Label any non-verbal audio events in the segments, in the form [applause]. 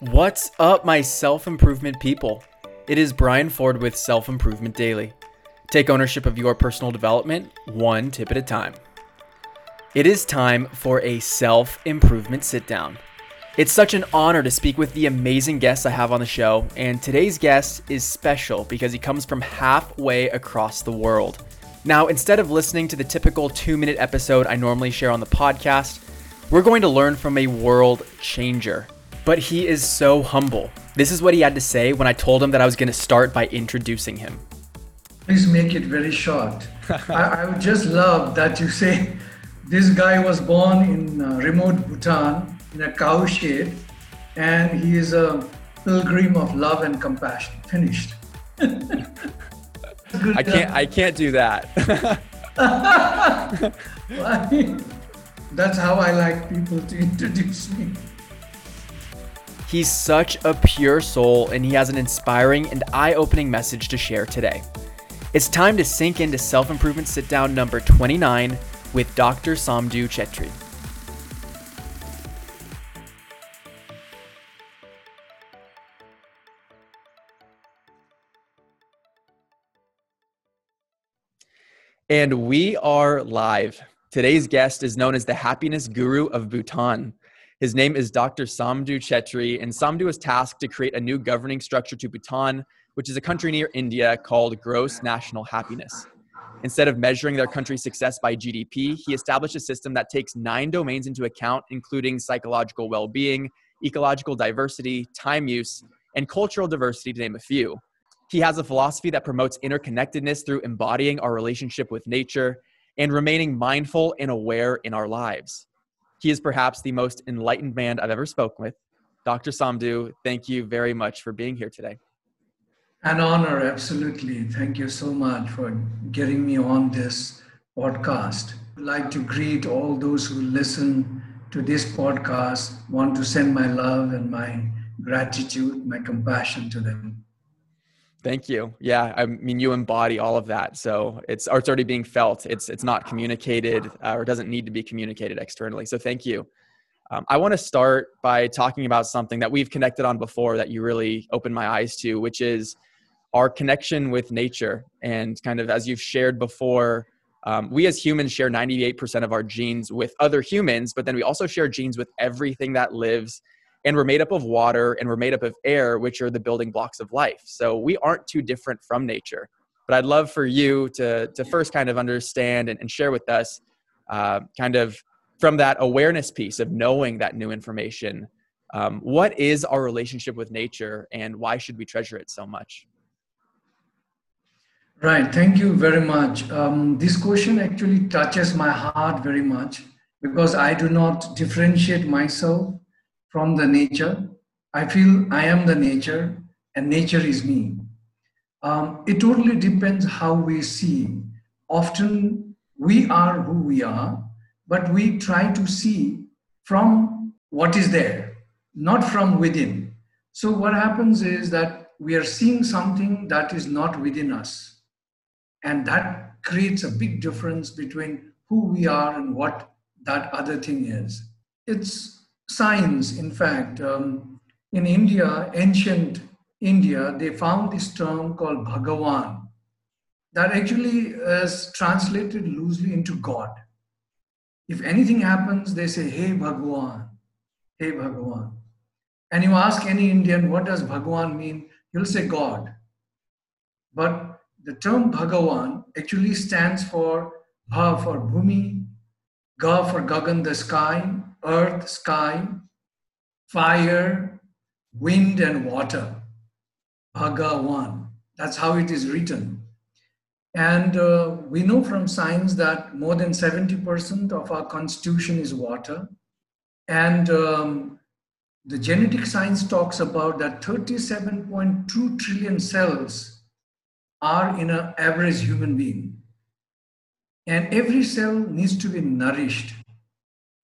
What's up, my self improvement people? It is Brian Ford with Self Improvement Daily. Take ownership of your personal development one tip at a time. It is time for a self improvement sit down. It's such an honor to speak with the amazing guests I have on the show, and today's guest is special because he comes from halfway across the world. Now, instead of listening to the typical two minute episode I normally share on the podcast, we're going to learn from a world changer. But he is so humble. This is what he had to say when I told him that I was going to start by introducing him. Please make it very short. [laughs] I, I, would just love that you say this guy was born in uh, remote Bhutan in a cow shed and he is a pilgrim of love and compassion. Finished. [laughs] I can't I can't do that. [laughs] That's how I like people to introduce me. He's such a pure soul and he has an inspiring and eye opening message to share today. It's time to sink into self improvement sit down number 29 with Dr. Samdu Chetri. And we are live. Today's guest is known as the happiness guru of Bhutan. His name is Dr. Samdu Chetri, and Samdu was tasked to create a new governing structure to Bhutan, which is a country near India called gross national happiness. Instead of measuring their country's success by GDP, he established a system that takes nine domains into account, including psychological well being, ecological diversity, time use, and cultural diversity, to name a few. He has a philosophy that promotes interconnectedness through embodying our relationship with nature and remaining mindful and aware in our lives. He is perhaps the most enlightened man I've ever spoken with. Dr. Samdu, thank you very much for being here today. An honor, absolutely. Thank you so much for getting me on this podcast. I'd like to greet all those who listen to this podcast, want to send my love and my gratitude, my compassion to them. Thank you. Yeah, I mean, you embody all of that. So it's, it's already being felt. It's it's not communicated uh, or doesn't need to be communicated externally. So thank you. Um, I want to start by talking about something that we've connected on before that you really opened my eyes to, which is our connection with nature. And kind of as you've shared before, um, we as humans share 98% of our genes with other humans, but then we also share genes with everything that lives and we're made up of water and we're made up of air which are the building blocks of life. So we aren't too different from nature. But i'd love for you to to first kind of understand and, and share with us uh, kind of from that awareness piece of knowing that new information um, what is our relationship with nature and why should we treasure it so much? Right. Thank you very much. Um, this question actually touches my heart very much because i do not differentiate myself from the nature. I feel I am the nature and nature is me. Um, it totally depends how we see. Often we are who we are, but we try to see from what is there, not from within. So, what happens is that we are seeing something that is not within us. And that creates a big difference between who we are and what that other thing is. It's science, in fact. Um, in India, ancient India, they found this term called Bhagavan that actually is translated loosely into God. If anything happens, they say, Hey Bhagavan, Hey Bhagavan. And you ask any Indian, what does Bhagavan mean? He'll say God. But the term Bhagavan actually stands for Bha for Bhumi, Ga for Gagan, the sky, earth, sky, fire, wind, and water. Bhagavan. That's how it is written. And uh, we know from science that more than 70% of our constitution is water. And um, the genetic science talks about that 37.2 trillion cells are in an average human being. And every cell needs to be nourished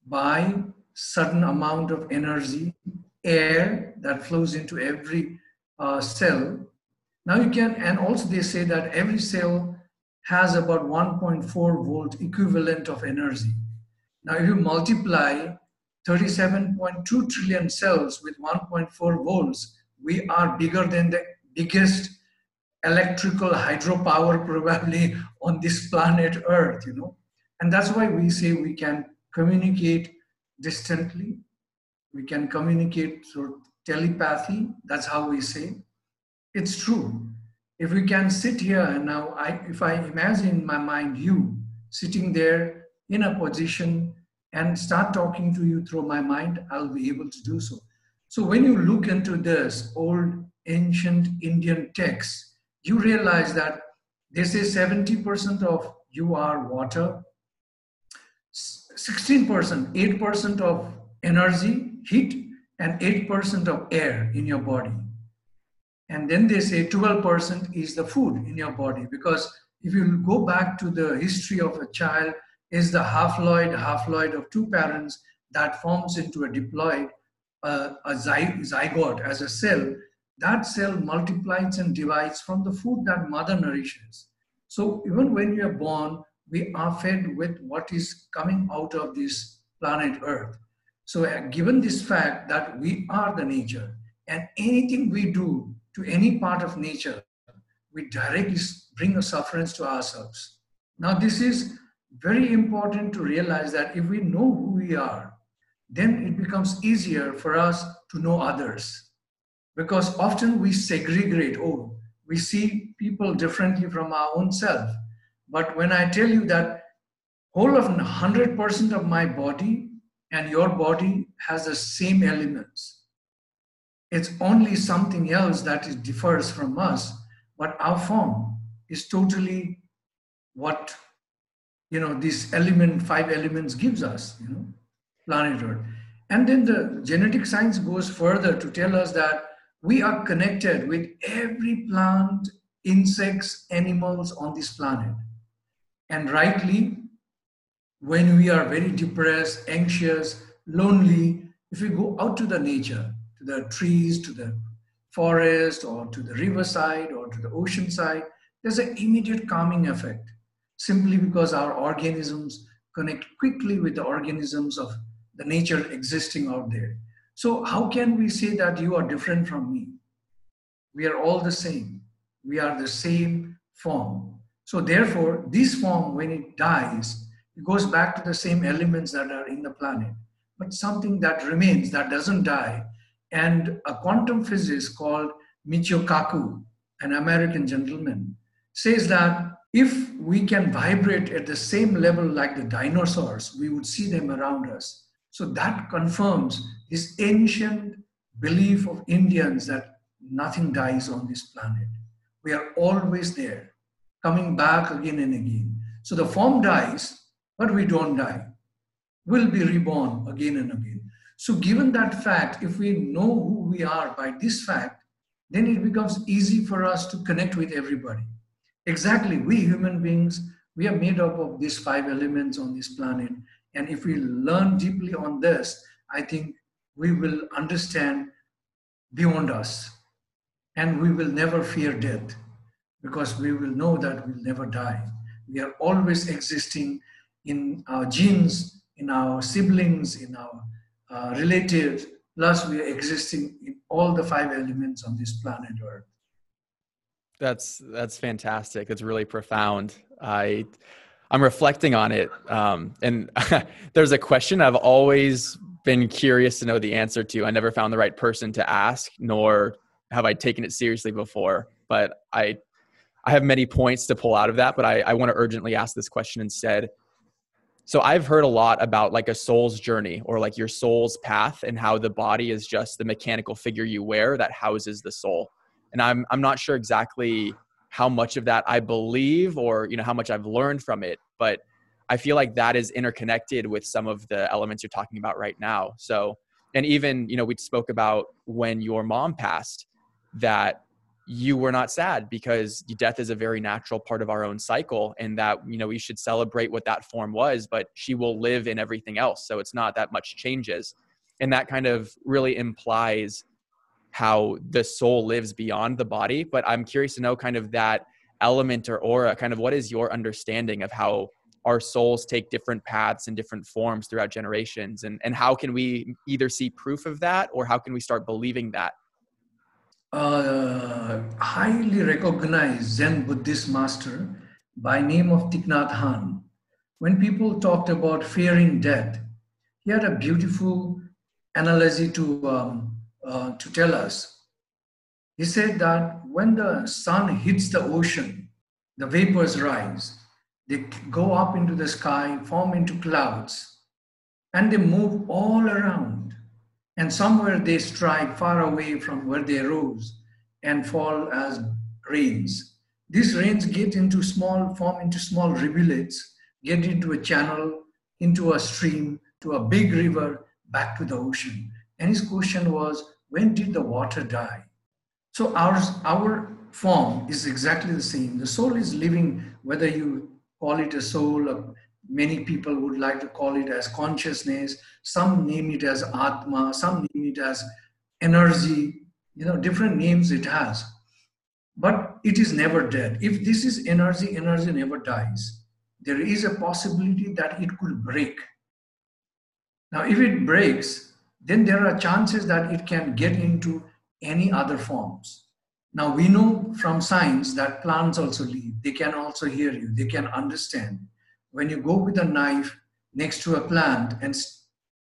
by certain amount of energy, air that flows into every uh, cell. Now you can, and also they say that every cell has about 1.4 volt equivalent of energy. Now if you multiply 37.2 trillion cells with 1.4 volts, we are bigger than the biggest electrical hydropower [laughs] probably on this planet Earth, you know. And that's why we say we can communicate distantly, we can communicate through telepathy. That's how we say. It's true. If we can sit here and now, I, if I imagine in my mind you sitting there in a position and start talking to you through my mind, I'll be able to do so. So when you look into this old ancient Indian text, you realize that they say 70% of you are water, 16%, 8% of energy, heat, and 8% of air in your body. And then they say 12% is the food in your body because if you go back to the history of a child, is the haploid, haploid of two parents that forms into a diploid, uh, a zygote as a cell. That cell multiplies and divides from the food that mother nourishes. So even when you are born, we are fed with what is coming out of this planet Earth. So uh, given this fact that we are the nature and anything we do to any part of nature, we directly bring a sufferance to ourselves. Now this is very important to realize that if we know who we are, then it becomes easier for us to know others. Because often we segregate, oh, we see people differently from our own self. But when I tell you that whole of 100% of my body and your body has the same elements, it's only something else that is differs from us, but our form is totally what you know this element five elements gives us you know planet earth. And then the genetic science goes further to tell us that we are connected with every plant insects animals on this planet and rightly when we are very depressed anxious lonely if we go out to the nature to the trees to the forest or to the riverside or to the ocean side there's an immediate calming effect simply because our organisms connect quickly with the organisms of the nature existing out there. So, how can we say that you are different from me? We are all the same. We are the same form. So, therefore, this form, when it dies, it goes back to the same elements that are in the planet. But something that remains, that doesn't die, and a quantum physicist called Michio Kaku, an American gentleman, says that if we can vibrate at the same level like the dinosaurs, we would see them around us. So that confirms this ancient belief of Indians that nothing dies on this planet. We are always there, coming back again and again. So the form dies, but we don't die. We'll be reborn again and again. So, given that fact, if we know who we are by this fact, then it becomes easy for us to connect with everybody. Exactly, we human beings, we are made up of these five elements on this planet. And if we learn deeply on this, I think we will understand beyond us. And we will never fear death because we will know that we'll never die. We are always existing in our genes, in our siblings, in our uh, relatives, plus we are existing in all the five elements on this planet Earth. That's that's fantastic. It's really profound. I I'm reflecting on it, um, and [laughs] there's a question I've always been curious to know the answer to. I never found the right person to ask, nor have I taken it seriously before. But I I have many points to pull out of that, but I, I want to urgently ask this question instead. So I've heard a lot about like a soul's journey or like your soul's path and how the body is just the mechanical figure you wear that houses the soul and i'm i'm not sure exactly how much of that i believe or you know how much i've learned from it but i feel like that is interconnected with some of the elements you're talking about right now so and even you know we spoke about when your mom passed that you were not sad because death is a very natural part of our own cycle and that you know we should celebrate what that form was but she will live in everything else so it's not that much changes. And that kind of really implies how the soul lives beyond the body but i'm curious to know kind of that element or aura kind of what is your understanding of how our souls take different paths and different forms throughout generations? And and how can we either see proof of that or how can we start believing that uh, highly recognized zen buddhist master by name of Thich Nhat Hanh. When people talked about fearing death he had a beautiful analogy to um, uh, to tell us. He said that when the sun hits the ocean the vapors rise. They go up into the sky, form into clouds, and they move all around. And somewhere they strike far away from where they rose and fall as rains. These rains get into small, form into small rivulets, get into a channel, into a stream, to a big river, back to the ocean. And his question was, when did the water die? So ours, our form is exactly the same. The soul is living, whether you call it a soul. Many people would like to call it as consciousness. Some name it as Atma. Some name it as energy. You know, different names it has. But it is never dead. If this is energy, energy never dies. There is a possibility that it could break. Now, if it breaks, then there are chances that it can get into any other forms. Now we know from science that plants also live. They can also hear you. They can understand. When you go with a knife next to a plant and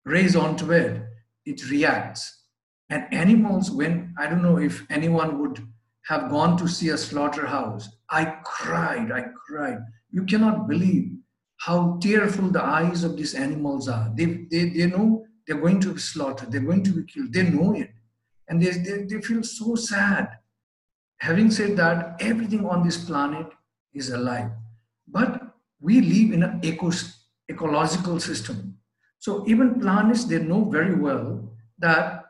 raise onto it, it reacts. And animals, when I don't know if anyone would have gone to see a slaughterhouse, I cried, I cried. You cannot believe how tearful the eyes of these animals are. They, they, they know they're going to be slaughtered, they're going to be killed, they know it. And they, they, they feel so sad having said that, everything on this planet is alive. But we live in an ecos- ecological system. So even planets, they know very well that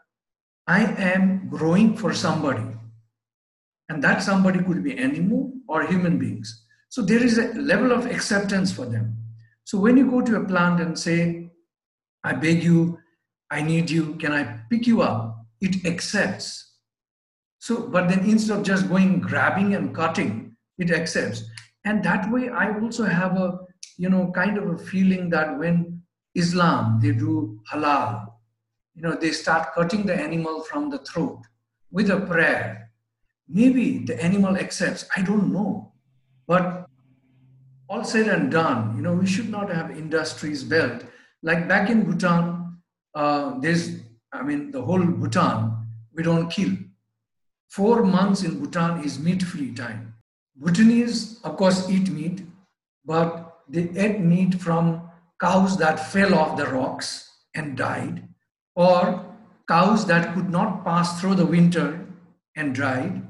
I am growing for somebody. And that somebody could be animal or human beings. So there is a level of acceptance for them. So when you go to a plant and say, I beg you, I need you, can I pick you up? It accepts so, but then instead of just going grabbing and cutting, it accepts. And that way, I also have a, you know, kind of a feeling that when Islam, they do halal, you know, they start cutting the animal from the throat with a prayer. Maybe the animal accepts, I don't know. But all said and done, you know, we should not have industries built. Like back in Bhutan, uh, there's, I mean, the whole Bhutan, we don't kill Four months in Bhutan is meat free time. Bhutanese, of course, eat meat, but they ate meat from cows that fell off the rocks and died, or cows that could not pass through the winter and died.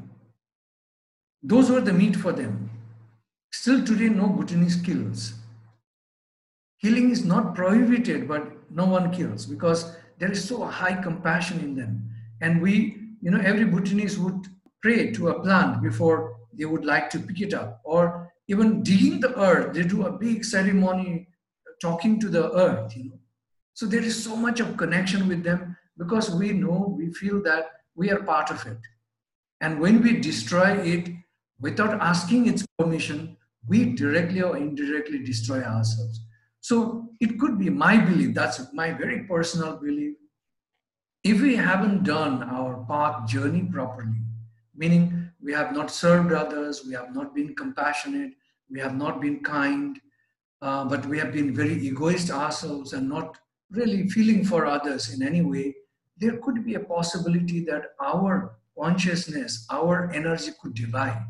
Those were the meat for them. Still today, no Bhutanese kills. Killing is not prohibited, but no one kills because there is so high compassion in them. And we you know, every Bhutanese would pray to a plant before they would like to pick it up. Or even digging the earth, they do a big ceremony uh, talking to the earth, you know. So there is so much of connection with them because we know, we feel that we are part of it. And when we destroy it without asking its permission, we directly or indirectly destroy ourselves. So it could be my belief, that's my very personal belief, if we haven't done our path journey properly, meaning we have not served others, we have not been compassionate, we have not been kind, uh, but we have been very egoist ourselves and not really feeling for others in any way, there could be a possibility that our consciousness, our energy could divide.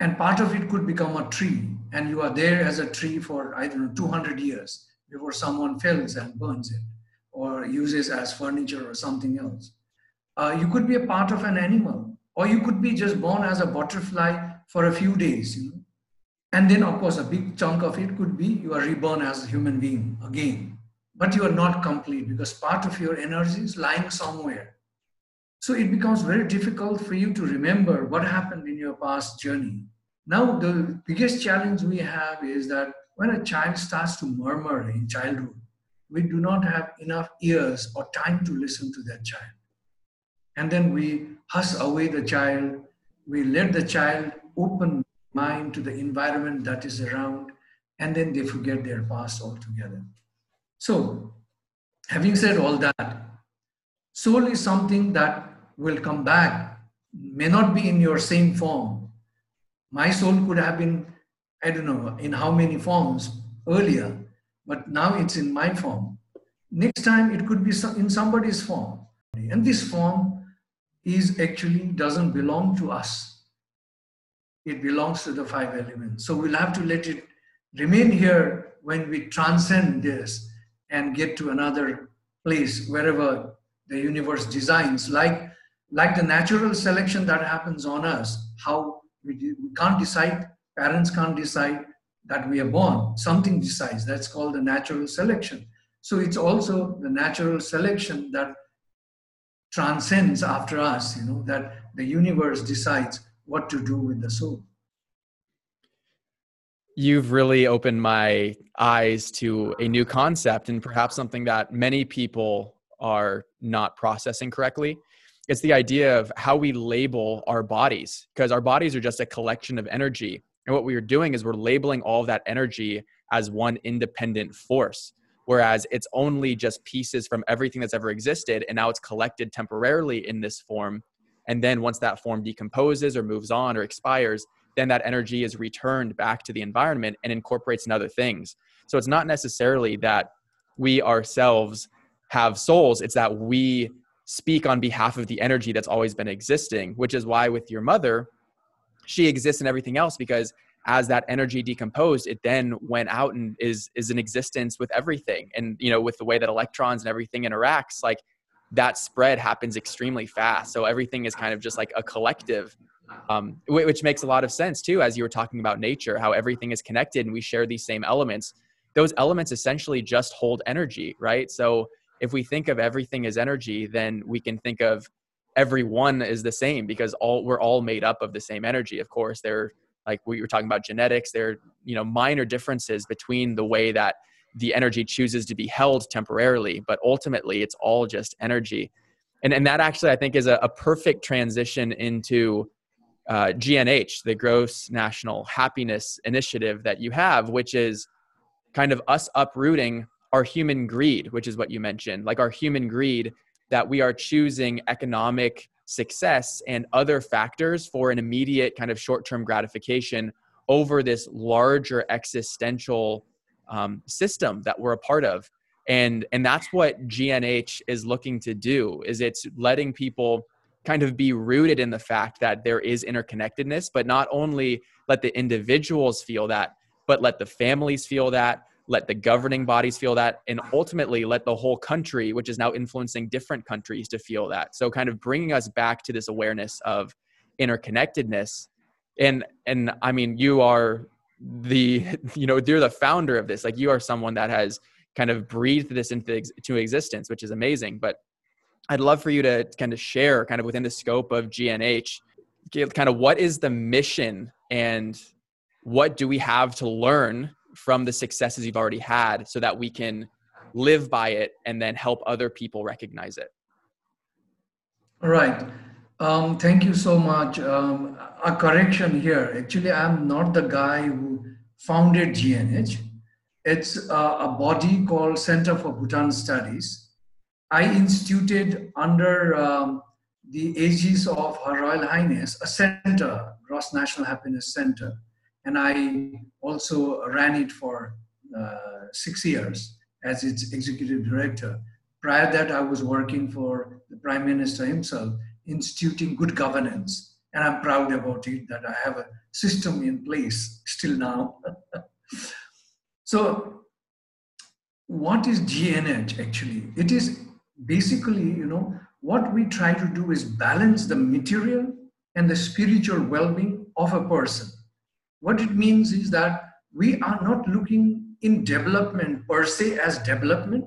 And part of it could become a tree, and you are there as a tree for, I don't know, 200 years before someone fells and burns it or uses as furniture or something else. Uh, you could be a part of an animal, or you could be just born as a butterfly for a few days. You know? And then, of course, a big chunk of it could be you are reborn as a human being again. But you are not complete because part of your energy is lying somewhere. So it becomes very difficult for you to remember what happened in your past journey. Now, the biggest challenge we have is that when a child starts to murmur in childhood, we do not have enough ears or time to listen to that child. And then we hush away the child, we let the child open mind to the environment that is around, and then they forget their past altogether. So, having said all that, soul is something that will come back, may not be in your same form. My soul could have been, I don't know, in how many forms earlier, but now it's in my form. Next time it could be in somebody's form. And this form is actually doesn't belong to us. It belongs to the five elements. So we'll have to let it remain here when we transcend this and get to another place wherever the universe designs like like the natural selection that happens on us how we, we can't decide parents can't decide that we are born something decides that's called the natural selection so it's also the natural selection that transcends after us you know that the universe decides what to do with the soul You've really opened my eyes to a new concept and perhaps something that many people are not processing correctly. It's the idea of how we label our bodies, because our bodies are just a collection of energy. And what we are doing is we're labeling all that energy as one independent force, whereas it's only just pieces from everything that's ever existed. And now it's collected temporarily in this form. And then once that form decomposes or moves on or expires, then that energy is returned back to the environment and incorporates in other things. So it's not necessarily that we ourselves have souls, it's that we speak on behalf of the energy that's always been existing, which is why with your mother, she exists in everything else because as that energy decomposed it then went out and is is in existence with everything. And you know with the way that electrons and everything interacts like that spread happens extremely fast. So everything is kind of just like a collective um, which makes a lot of sense too as you were talking about nature how everything is connected and we share these same elements. Those elements essentially just hold energy right? So if we think of everything as energy then we can think of everyone is the same because all we're all made up of the same energy. Of course there like we were talking about genetics there are you know minor differences between the way that the energy chooses to be held temporarily but ultimately it's all just energy. And and that actually i think is a, a perfect transition into uh, GNH, the Gross National Happiness Initiative that you have, which is kind of us uprooting our human greed, which is what you mentioned, like our human greed that we are choosing economic success and other factors for an immediate kind of short term gratification over this larger existential um, system that we're a part of. And and that's what gnh is looking to do is it's letting people kind of be rooted in the fact that there is interconnectedness, but not only let the individuals feel that, but let the families feel that, let the governing bodies feel that, and ultimately let the whole country, which is now influencing different countries, to feel that. So, kind of bringing us back to this awareness of interconnectedness. And and I mean, you are the [laughs] you know you're the founder of this. Like you are someone that has kind of breathed this into, into existence, which is amazing. But I'd love for you to kind of share, kind of within the scope of GNH, kind of what is the mission and what do we have to learn from the successes you've already had so that we can live by it and then help other people recognize it? All right. Um, thank you so much. Um, a correction here. Actually, I'm not the guy who founded GNH. It's a, a body called Center for Bhutan Studies I instituted under um, the aegis of Her Royal Highness a center, Gross National Happiness Center. And I also ran it for uh, six years as its executive director. Prior to that, I was working for the Prime Minister himself, instituting good governance. And I'm proud about it that I have a system in place still now. [laughs] so, what is GNH actually? It is basically, you know, what we try to do is balance the material and the spiritual well being of a person. What it means is that we are not looking in development per se as development,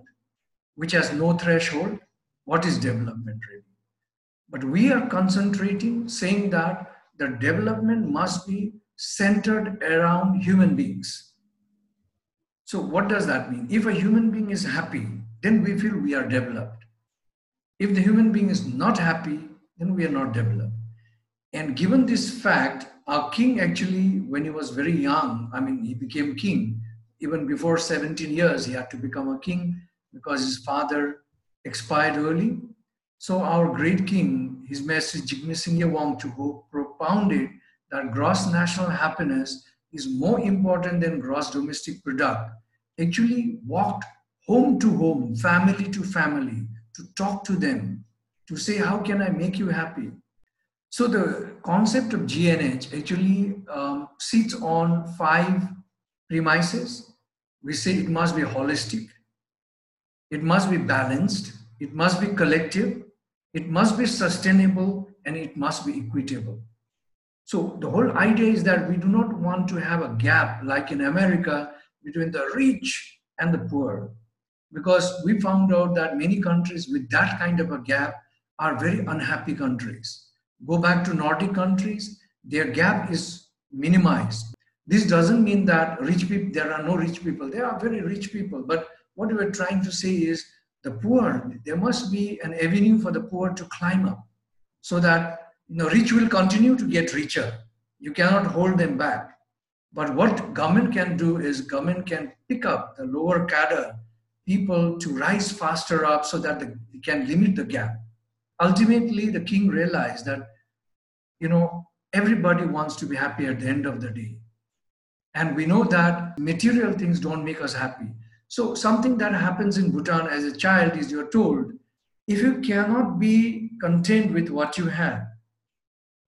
which has no threshold. What is development really? But we are concentrating, saying that the development must be centered around human beings. So, what does that mean? If a human being is happy, then we feel we are developed. If the human being is not happy, then we are not developed. And given this fact, our king actually, when he was very young, I mean, he became king even before 17 years, he had to become a king because his father expired early. So our great king, His Majesty Jigme Singye Wangchuck, propounded that gross national happiness is more important than gross domestic product. Actually walked home to home, family to family, to talk to them, to say, how can I make you happy? So the concept of GNH actually um, sits on five premises. We say it must be holistic, it must be balanced, it must be collective, it must be sustainable, and it must be equitable. So the whole idea is that we do not want to have a gap like in America between the rich and the poor because we found out that many countries with that kind of a gap are very unhappy countries. Go back to Nordic countries, their gap is minimized. This doesn't mean that rich people, there are no rich people. There are very rich people. But what we're trying to say is the poor, there must be an avenue for the poor to climb up so that you know, rich will continue to get richer. You cannot hold them back. But what government can do is government can pick up the lower cadre people to rise faster up so that they can limit the gap. Ultimately, the king realized that, you know, everybody wants to be happy at the end of the day. And we know that material things don't make us happy. So, something that happens in Bhutan as a child is you're told if you cannot be content with what you have,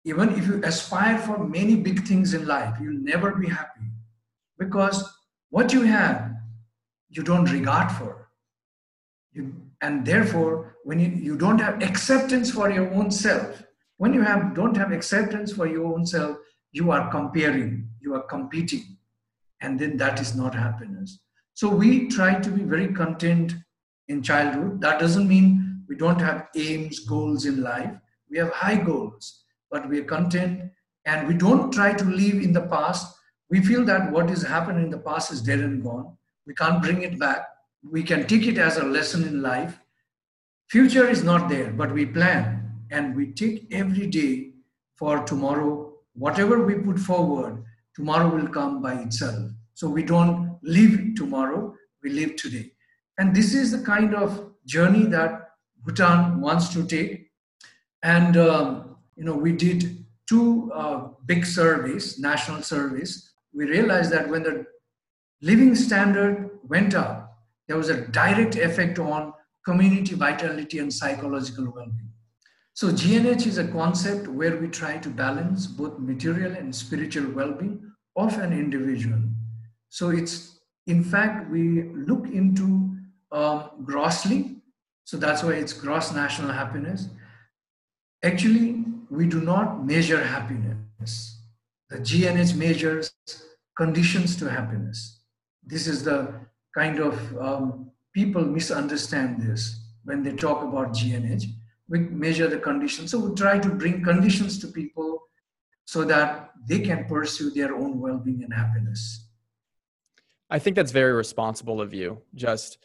even if you aspire for many big things in life, you'll never be happy because what you have, you don't regard for. You, and therefore, when you, you don't have acceptance for your own self, when you have don't have acceptance for your own self, you are comparing, you are competing, and then that is not happiness. So we try to be very content in childhood. That doesn't mean we don't have aims, goals in life. We have high goals but we are content and we don't try to live in the past. We feel that what has happened in the past is dead and gone. We can't bring it back. We can take it as a lesson in life. Future is not there, but we plan and we take every day for tomorrow. Whatever we put forward, tomorrow will come by itself. So we don't live tomorrow, we live today. And this is the kind of journey that Bhutan wants to take. And um, you know, we did two uh, big surveys, national surveys. We realized that when the living standard went up, there was a direct effect on community vitality and psychological well-being. So GNH is a concept where we try to balance both material and spiritual well-being of an individual. So it's, in fact, we look into um, grossly. So that's why it's gross national happiness. Actually, we do not measure happiness. The GNH measures conditions to happiness. This is the kind of um, people misunderstand this when they talk about GNH. We measure the conditions. So we try to bring conditions to people so that they can pursue their own well being and happiness. I think that's very responsible of you. Just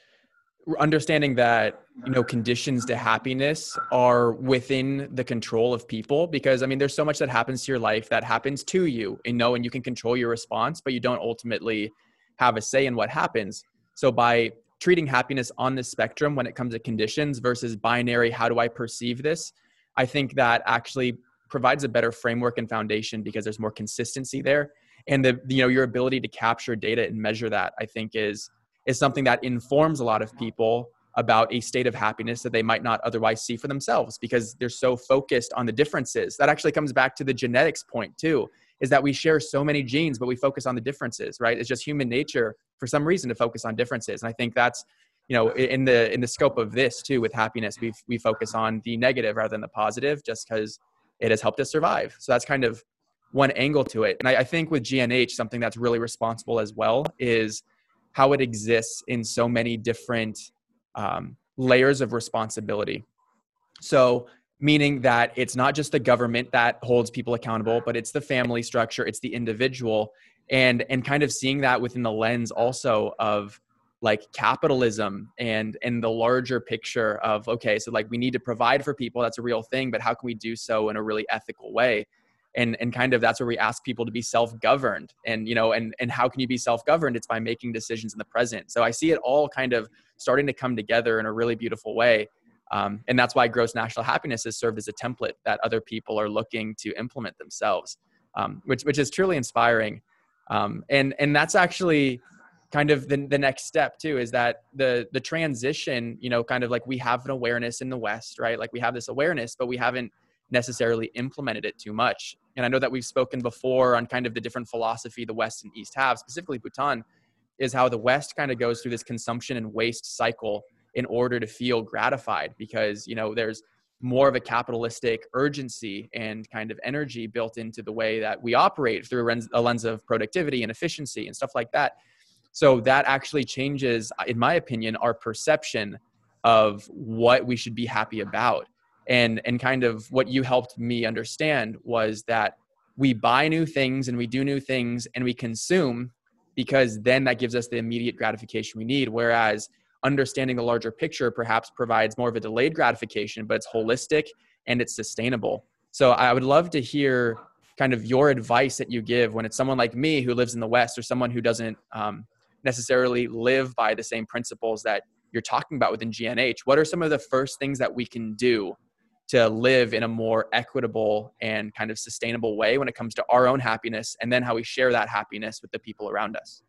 understanding that you know conditions to happiness are within the control of people because i mean there's so much that happens to your life that happens to you and know and you can control your response but you don't ultimately have a say in what happens so by treating happiness on the spectrum when it comes to conditions versus binary how do i perceive this? I think that actually provides a better framework and foundation because there's more consistency there. And the you know your ability to capture data and measure that i think is is something that informs a lot of people about a state of happiness that they might not otherwise see for themselves because they're so focused on the differences. That actually comes back to the genetics point too, is that we share so many genes, but we focus on the differences, right? It's just human nature for some reason to focus on differences. And I think that's, you know, in the in the scope of this too with happiness, we we focus on the negative rather than the positive just because it has helped us survive. So that's kind of one angle to it. And I, I think with GNH, something that's really responsible as well is how it exists in so many different um, layers of responsibility. So, meaning that it's not just the government that holds people accountable, but it's the family structure, it's the individual, and and kind of seeing that within the lens also of like capitalism and and the larger picture of okay so like we need to provide for people that's a real thing but how can we do so in a really ethical way? And and kind of that's where we ask people to be self-governed and you know and and how can you be self-governed? It's by making decisions in the present. So i see it all kind of starting to come together in a really beautiful way um, and that's why gross national happiness has served as a template that other people are looking to implement themselves um, which which is truly inspiring. Um, and and that's actually kind of the, the next step too is that the the transition you know kind of like we have an awareness in the west right? Like we have this awareness but we haven't necessarily implemented it too much. And I know that we've spoken before on kind of the different philosophy the West and East have, specifically Bhutan, is how the West kind of goes through this consumption and waste cycle in order to feel gratified because, you know, there's more of a capitalistic urgency and kind of energy built into the way that we operate through a lens of productivity and efficiency and stuff like that. So that actually changes, in my opinion, our perception of what we should be happy about and and kind of what you helped me understand was that we buy new things and we do new things and we consume because then that gives us the immediate gratification we need whereas understanding the larger picture perhaps provides more of a delayed gratification but it's holistic and it's sustainable. So i would love to hear kind of your advice that you give when it's someone like me who lives in the west or someone who doesn't um, necessarily live by the same principles that you're talking about within gnh what are some of the first things that we can do to live in a more equitable and kind of sustainable way when it comes to our own happiness and then how we share that happiness with the people around us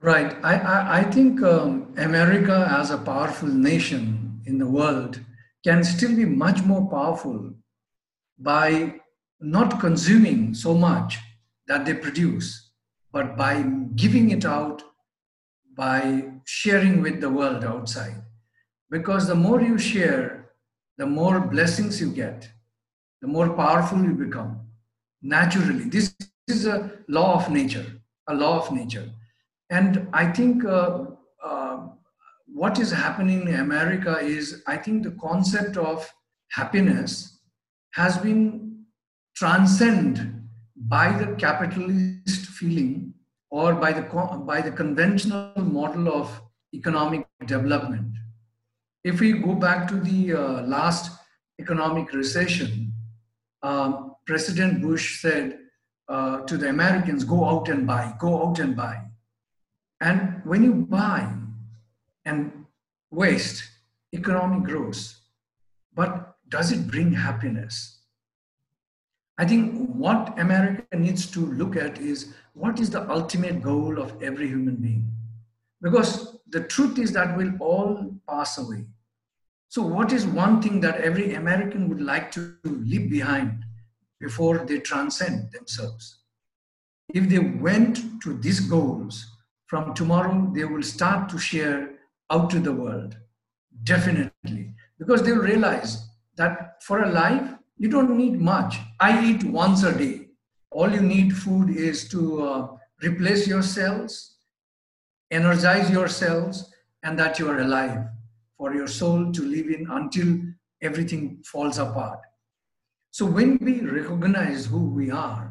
right i, I, I think um, america as a powerful nation in the world can still be much more powerful by not consuming so much that they produce but by giving it out by sharing with the world outside because the more you share the more blessings you get, the more powerful you become naturally. This is a law of nature, a law of nature. And I think uh, uh, what is happening in America is, I think the concept of happiness has been transcended by the capitalist feeling or by the, by the conventional model of economic development if we go back to the uh, last economic recession, um, President Bush said uh, to the Americans, go out and buy, go out and buy. And when you buy and waste, economic growth. But does it bring happiness? I think what America needs to look at is what is the ultimate goal of every human being? Because the truth is that we'll all pass away. So, what is one thing that every American would like to leave behind before they transcend themselves? If they went to these goals, from tomorrow they will start to share out to the world. Definitely. Because they'll realize that for a life, you don't need much. I eat once a day. All you need food is to uh, replace your cells, energize your cells, and that you are alive for your soul to live in until everything falls apart. So when we recognize who we are,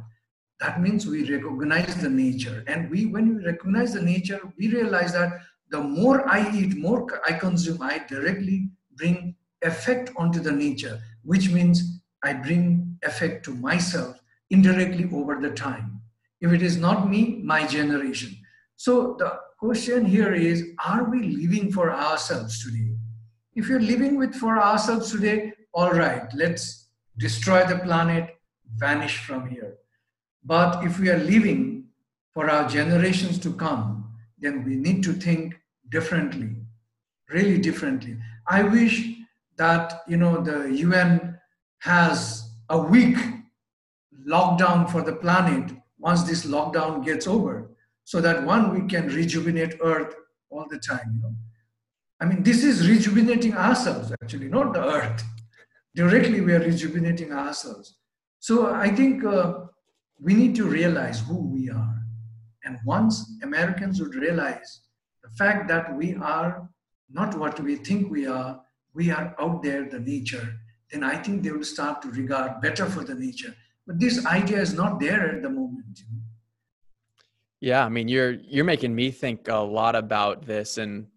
that means we recognize the nature. And we, when we recognize the nature, we realize that the more I eat, more I consume, I directly bring effect onto the nature, which means I bring effect to myself indirectly over the time. If it is not me, my generation. So the question here is, are we living for ourselves today? If you're living with for ourselves today, all right, let's destroy the planet, vanish from here. But if we are living for our generations to come, then we need to think differently, really differently. I wish that you know the UN has a week lockdown for the planet once this lockdown gets over, so that one we can rejuvenate Earth all the time. You know? I mean, this is rejuvenating ourselves, actually, not the earth. Directly, we are rejuvenating ourselves. So I think uh, we need to realize who we are. And once Americans would realize the fact that we are not what we think we are, we are out there, the nature, then I think they will start to regard better for the nature. But this idea is not there at the moment. Yeah, I mean, you're you're making me think a lot about this, and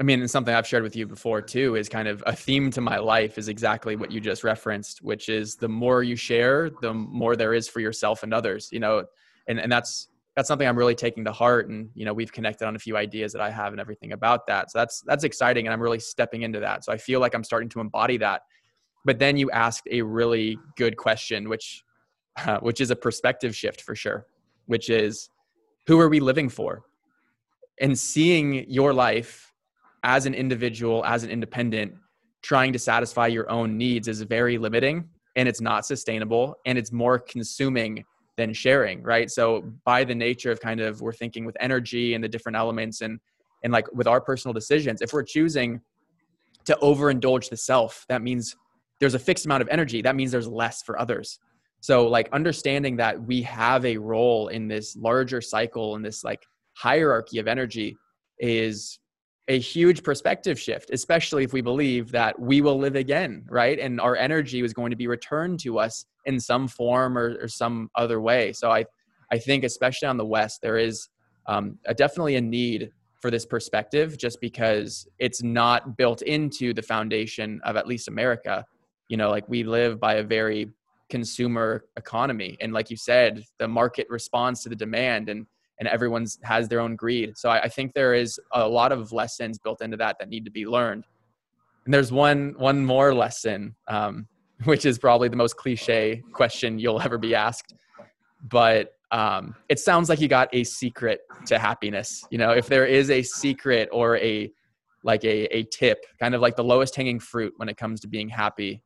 I mean, it's something I've shared with you before too is kind of a theme to my life is exactly what you just referenced, which is the more you share, the more there is for yourself and others, you know, and, and that's, that's something I'm really taking to heart. And, you know, we've connected on a few ideas that I have and everything about that. So that's, that's exciting. And I'm really stepping into that. So I feel like I'm starting to embody that. But then you asked a really good question, which, uh, [laughs] which is a perspective shift for sure, which is who are we living for? And seeing your life as an individual, as an independent, trying to satisfy your own needs is very limiting and it's not sustainable and it's more consuming than sharing, right? So by the nature of kind of we're thinking with energy and the different elements and and like with our personal decisions, if we're choosing to overindulge the self, that means there's a fixed amount of energy. That means there's less for others. So like understanding that we have a role in this larger cycle in this like hierarchy of energy is a huge perspective shift, especially if we believe that we will live again, right? And our energy is going to be returned to us in some form or, or some other way. So I, I think, especially on the West, there is um, a, definitely a need for this perspective just because it's not built into the foundation of at least America. You know, like we live by a very consumer economy. And like you said, the market responds to the demand and and everyone's has their own greed. So I, I, think there is a lot of lessons built into that that need to be learned. And there's one one more lesson, um, [laughs] which is probably the most cliche question you'll ever be asked, but um, it sounds like you got a secret to happiness. You know, if there is a secret or a like a a tip, kind of like the lowest hanging fruit when it comes to being happy,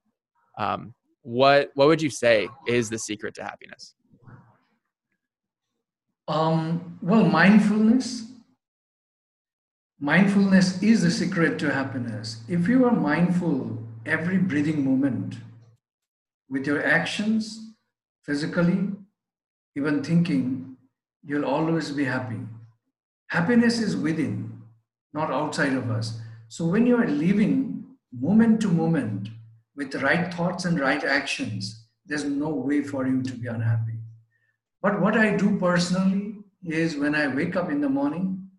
um, what what would you say is the secret to happiness? Um, well, mindfulness. Mindfulness is the secret to happiness. If you are mindful every breathing moment with your actions, physically, even thinking, you'll always be happy. Happiness is within, not outside of us. So when you are living moment to moment with right thoughts and right actions, there's no way for you to be unhappy. But what I do personally is when I wake up in the morning,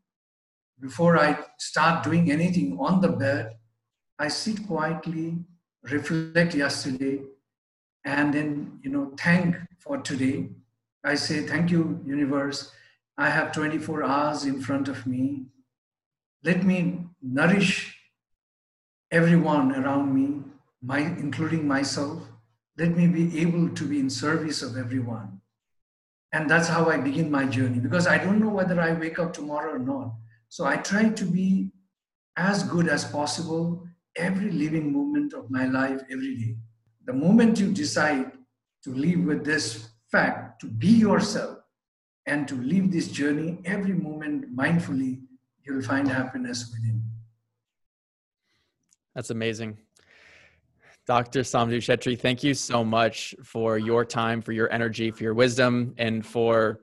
before I start doing anything on the bed, I sit quietly, reflect yesterday, and then, you know, thank for today. I say, Thank you, universe. I have 24 hours in front of me. Let me nourish everyone around me my, including myself. Let me be able to be in service of everyone. And that's how I begin my journey because I don't know whether I wake up tomorrow or not. So I try to be as good as possible every living moment of my life every day. The moment you decide to live with this fact, to be yourself, and to live this journey every moment mindfully, you'll find happiness within. That's amazing. Dr. Saamdu Chetri, thank you so much for your time, for your energy, for your wisdom, and for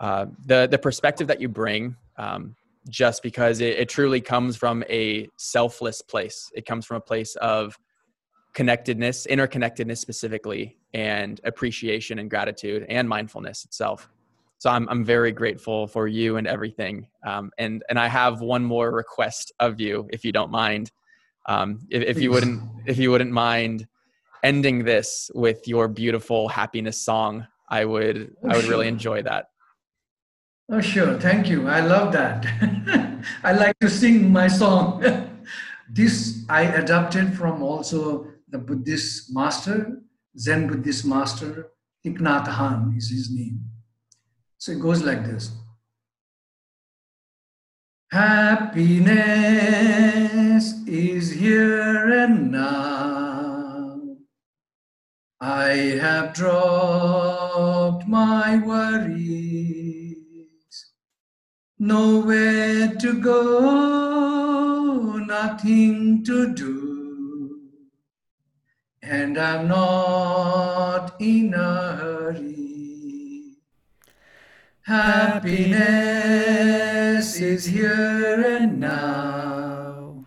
uh, the the perspective that you bring. Um, just because it, it truly comes from a selfless place. It comes from a place of connectedness, interconnectedness specifically, and appreciation and gratitude and mindfulness itself. So I'm I'm very grateful for you and everything. Um, and and I have one more request of you, if you don't mind. Um, if, if you wouldn't, if you wouldn't mind ending this with your beautiful happiness song, I would, oh, I would really enjoy that. Oh, sure. Thank you. I love that. [laughs] I like to sing my song. [laughs] this I adapted from also the Buddhist master, Zen Buddhist master, Thich Nhat Hanh is his name. So it goes like this. Happiness is here and now. I have dropped my worries, nowhere to go, nothing to do, and I'm not in a hurry. Happiness is here and now.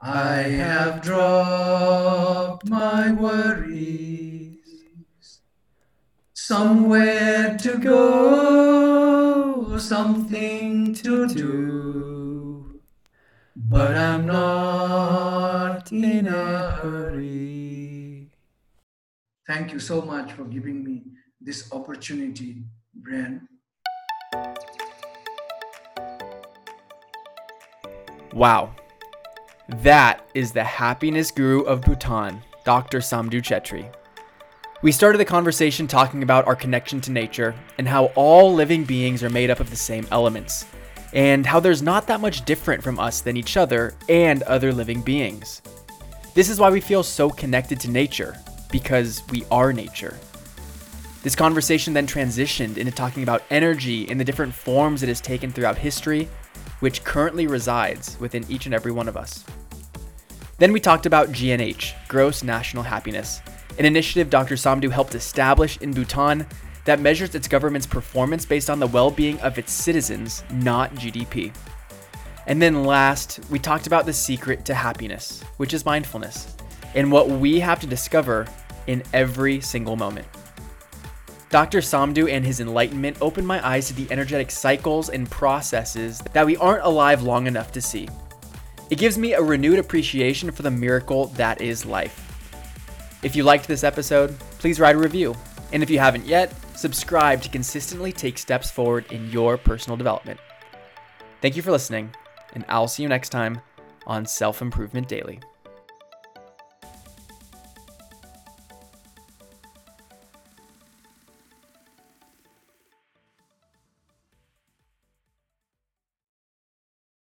I have dropped my worries. Somewhere to go, something to do. but I'm not in a hurry. Thank you so much for giving me this opportunity, Brian. Wow. That is the happiness guru of Bhutan, Dr. Saamdu Chetri. We started the conversation talking about our connection to nature and how all living beings are made up of the same elements, and how there's not that much different from us than each other and other living beings. This is why we feel so connected to nature, because we are nature. This conversation then transitioned into talking about energy in the different forms it has taken throughout history, which currently resides within each and every one of us. Then we talked about GNH, Gross National Happiness, an initiative Dr. Saamdu helped establish in Bhutan that measures its government's performance based on the well being of its citizens, not GDP. And then last, we talked about the secret to happiness, which is mindfulness, and what we have to discover in every single moment. Dr. Saamdu and his enlightenment opened my eyes to the energetic cycles and processes that we aren't alive long enough to see. It gives me a renewed appreciation for the miracle that is life. If you liked this episode, please write a review. And if you haven't yet, subscribe to consistently take steps forward in your personal development. Thank you for listening, and I'll see you next time on Self Improvement Daily.